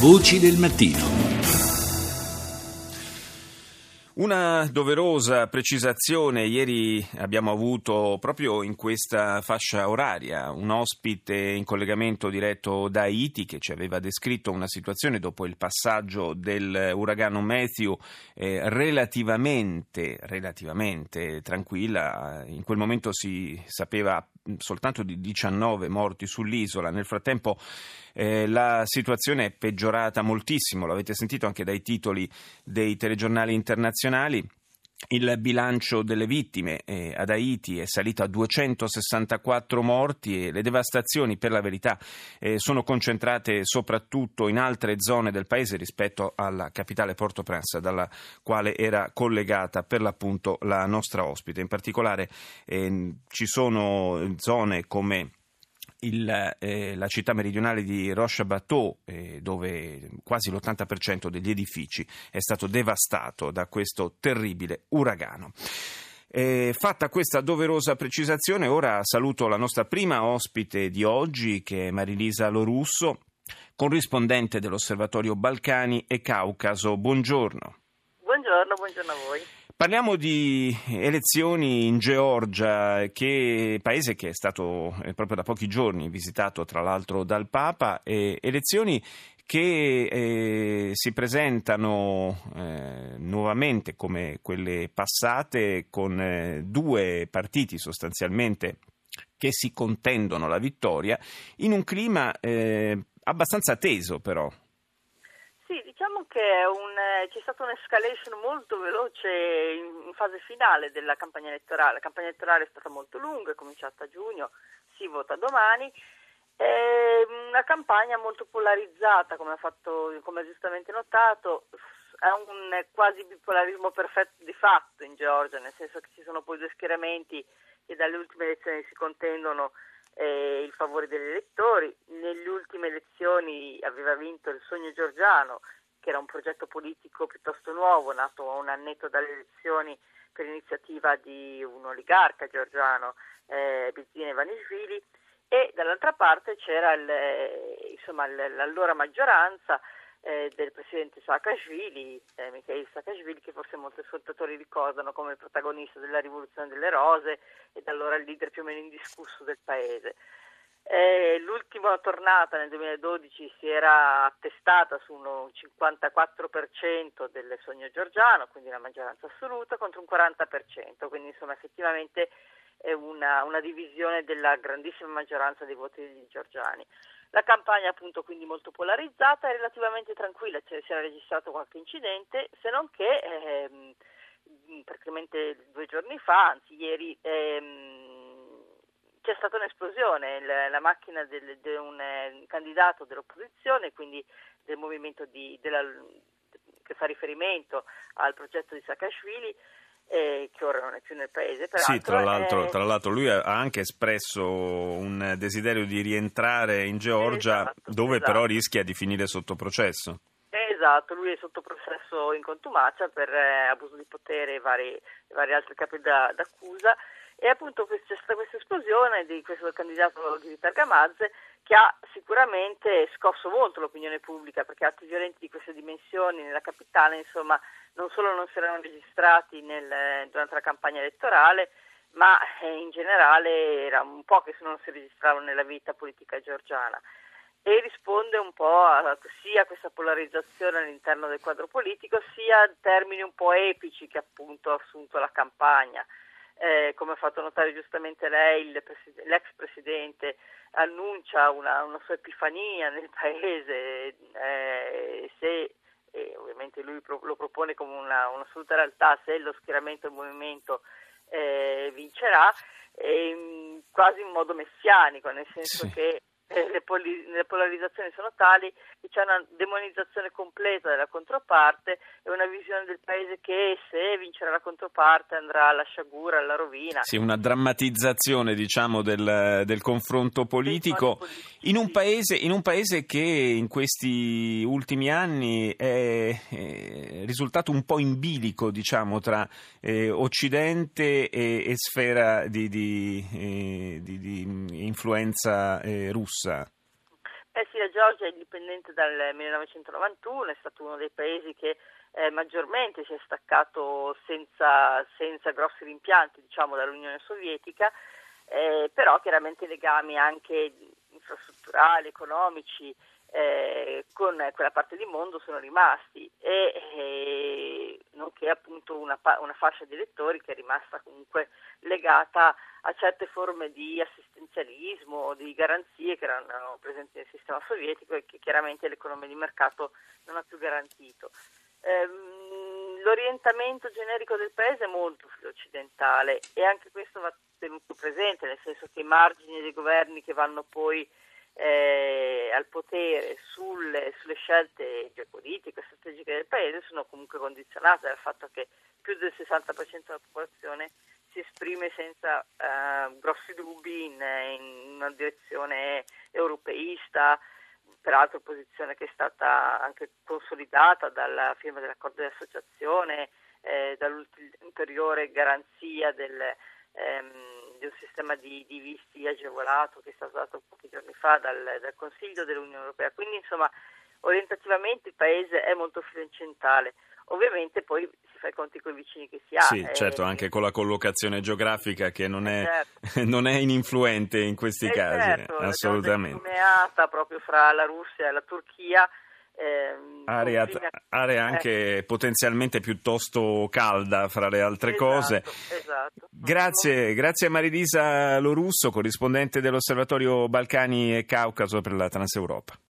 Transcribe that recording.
Voci del mattino. Una doverosa precisazione, ieri abbiamo avuto proprio in questa fascia oraria un ospite in collegamento diretto da Haiti che ci aveva descritto una situazione dopo il passaggio dell'uragano Matthew eh, relativamente, relativamente tranquilla, in quel momento si sapeva soltanto di 19 morti sull'isola, nel frattempo eh, la situazione è peggiorata moltissimo, l'avete sentito anche dai titoli dei telegiornali internazionali. Il bilancio delle vittime eh, ad Haiti è salito a 264 morti e le devastazioni, per la verità, eh, sono concentrate soprattutto in altre zone del paese rispetto alla capitale Port-au-Prince, dalla quale era collegata per l'appunto la nostra ospite. In particolare eh, ci sono zone come il, eh, la città meridionale di Roche Bateau, eh, dove quasi l'80% degli edifici è stato devastato da questo terribile uragano. Eh, fatta questa doverosa precisazione, ora saluto la nostra prima ospite di oggi, che è Marilisa Lorusso, corrispondente dell'Osservatorio Balcani e Caucaso. Buongiorno. Buongiorno, buongiorno a voi. Parliamo di elezioni in Georgia, che paese che è stato eh, proprio da pochi giorni visitato tra l'altro dal Papa, elezioni che eh, si presentano eh, nuovamente come quelle passate con eh, due partiti sostanzialmente che si contendono la vittoria in un clima eh, abbastanza teso però. Sì, diciamo che un, eh, c'è stata un'escalation molto veloce in, fase finale della campagna elettorale. La campagna elettorale è stata molto lunga, è cominciata a giugno, si vota domani. È una campagna molto polarizzata, come ha, fatto, come ha giustamente notato, è un quasi bipolarismo perfetto di fatto in Georgia, nel senso che ci sono poi due schieramenti che dalle ultime elezioni si contendono eh, il favore degli elettori. Nelle ultime elezioni aveva vinto il Sogno Giorgiano, che era un progetto politico piuttosto nuovo, nato un annetto dalle elezioni per iniziativa di un oligarca georgiano, eh, Bizine Vanishvili, e dall'altra parte c'era il, eh, insomma, l'allora maggioranza eh, del presidente Saakashvili, eh, Mikhail Saakashvili, che forse molti ascoltatori ricordano come il protagonista della rivoluzione delle rose e da allora il leader più o meno indiscusso del paese. Eh, l'ultima tornata nel 2012 si era attestata su un 54% del sogno georgiano, quindi una maggioranza assoluta, contro un 40%, quindi insomma effettivamente è una, una divisione della grandissima maggioranza dei voti degli georgiani. La campagna appunto quindi molto polarizzata e relativamente tranquilla, cioè, si era registrato qualche incidente, se non che ehm, praticamente due giorni fa, anzi ieri, ehm, c'è stata un'esplosione, la, la macchina di un eh, candidato dell'opposizione, quindi del movimento di, della, che fa riferimento al progetto di Saakashvili, eh, che ora non è più nel paese. Sì, tra l'altro, eh... tra l'altro, lui ha anche espresso un desiderio di rientrare in Georgia, esatto, dove esatto. però rischia di finire sotto processo. Esatto, lui è sotto processo in contumacia per eh, abuso di potere e vari, vari altri capi da, d'accusa e appunto c'è stata questa esplosione di questo candidato di Targamazze che ha sicuramente scosso molto l'opinione pubblica perché atti violenti di queste dimensioni nella capitale insomma non solo non si erano registrati nel, durante la campagna elettorale ma eh, in generale era un po' che non si registravano nella vita politica georgiana e risponde un po' a, sia a questa polarizzazione all'interno del quadro politico sia a termini un po' epici che appunto ha assunto la campagna. Eh, come ha fatto notare giustamente lei, l'ex presidente annuncia una, una sua epifania nel paese, eh, se e ovviamente lui lo propone come una, un'assoluta realtà, se lo schieramento del movimento eh, vincerà, eh, quasi in modo messianico, nel senso sì. che le, poli- le, polarizzazioni sono tali che c'è una demonizzazione completa della controparte e una visione del paese che se vincerà la controparte andrà alla sciagura, alla rovina. Sì, una drammatizzazione diciamo del, del confronto politico in un, paese, in un, paese, che in questi ultimi anni è, è risultato un po' in bilico diciamo, tra eh, Occidente e, e, sfera di, di, eh, di, di influenza eh, russa russa. Eh sì, la Georgia è indipendente dal 1991, è stato uno dei paesi che eh, maggiormente si è staccato senza, senza grossi rimpianti diciamo, dall'Unione Sovietica, eh, però chiaramente legami anche infrastrutturali, economici eh, con quella parte di mondo sono rimasti e, e nonché appunto una, una, fascia di elettori che è rimasta comunque legata a certe forme di assistenzialismo, di garanzie che erano presenti nel sistema sovietico e che chiaramente l'economia di mercato non ha più garantito. Ehm, l'orientamento generico del paese è molto occidentale e anche questo va tenuto presente, nel senso che i margini dei governi che vanno poi eh, al potere sulle, sulle, scelte geopolitiche e strategiche del paese sono comunque condizionate dal fatto che più del 60% della popolazione si esprime senza eh, grossi dubbi in, in, una direzione europeista, peraltro posizione che è stata anche consolidata dalla firma dell'accordo di associazione, eh, dall'ulteriore garanzia del, ehm, di un sistema di, di, visti agevolato che è stato dato pochi giorni fa dal, dal Consiglio dell'Unione Europea. Quindi insomma orientativamente il paese è molto occidentale. Ovviamente poi si fa i conti con i vicini che si ha. Sì, certo, anche con la collocazione geografica che non è, certo. non è ininfluente in questi eh casi, certo, assolutamente. È proprio fra la Russia e la Turchia Ehm, area, area, anche eh. potenzialmente piuttosto calda fra le altre esatto, cose. Esatto. Grazie, grazie a Marilisa Lorusso, corrispondente dell'Osservatorio Balcani e Caucaso per la Transeuropa.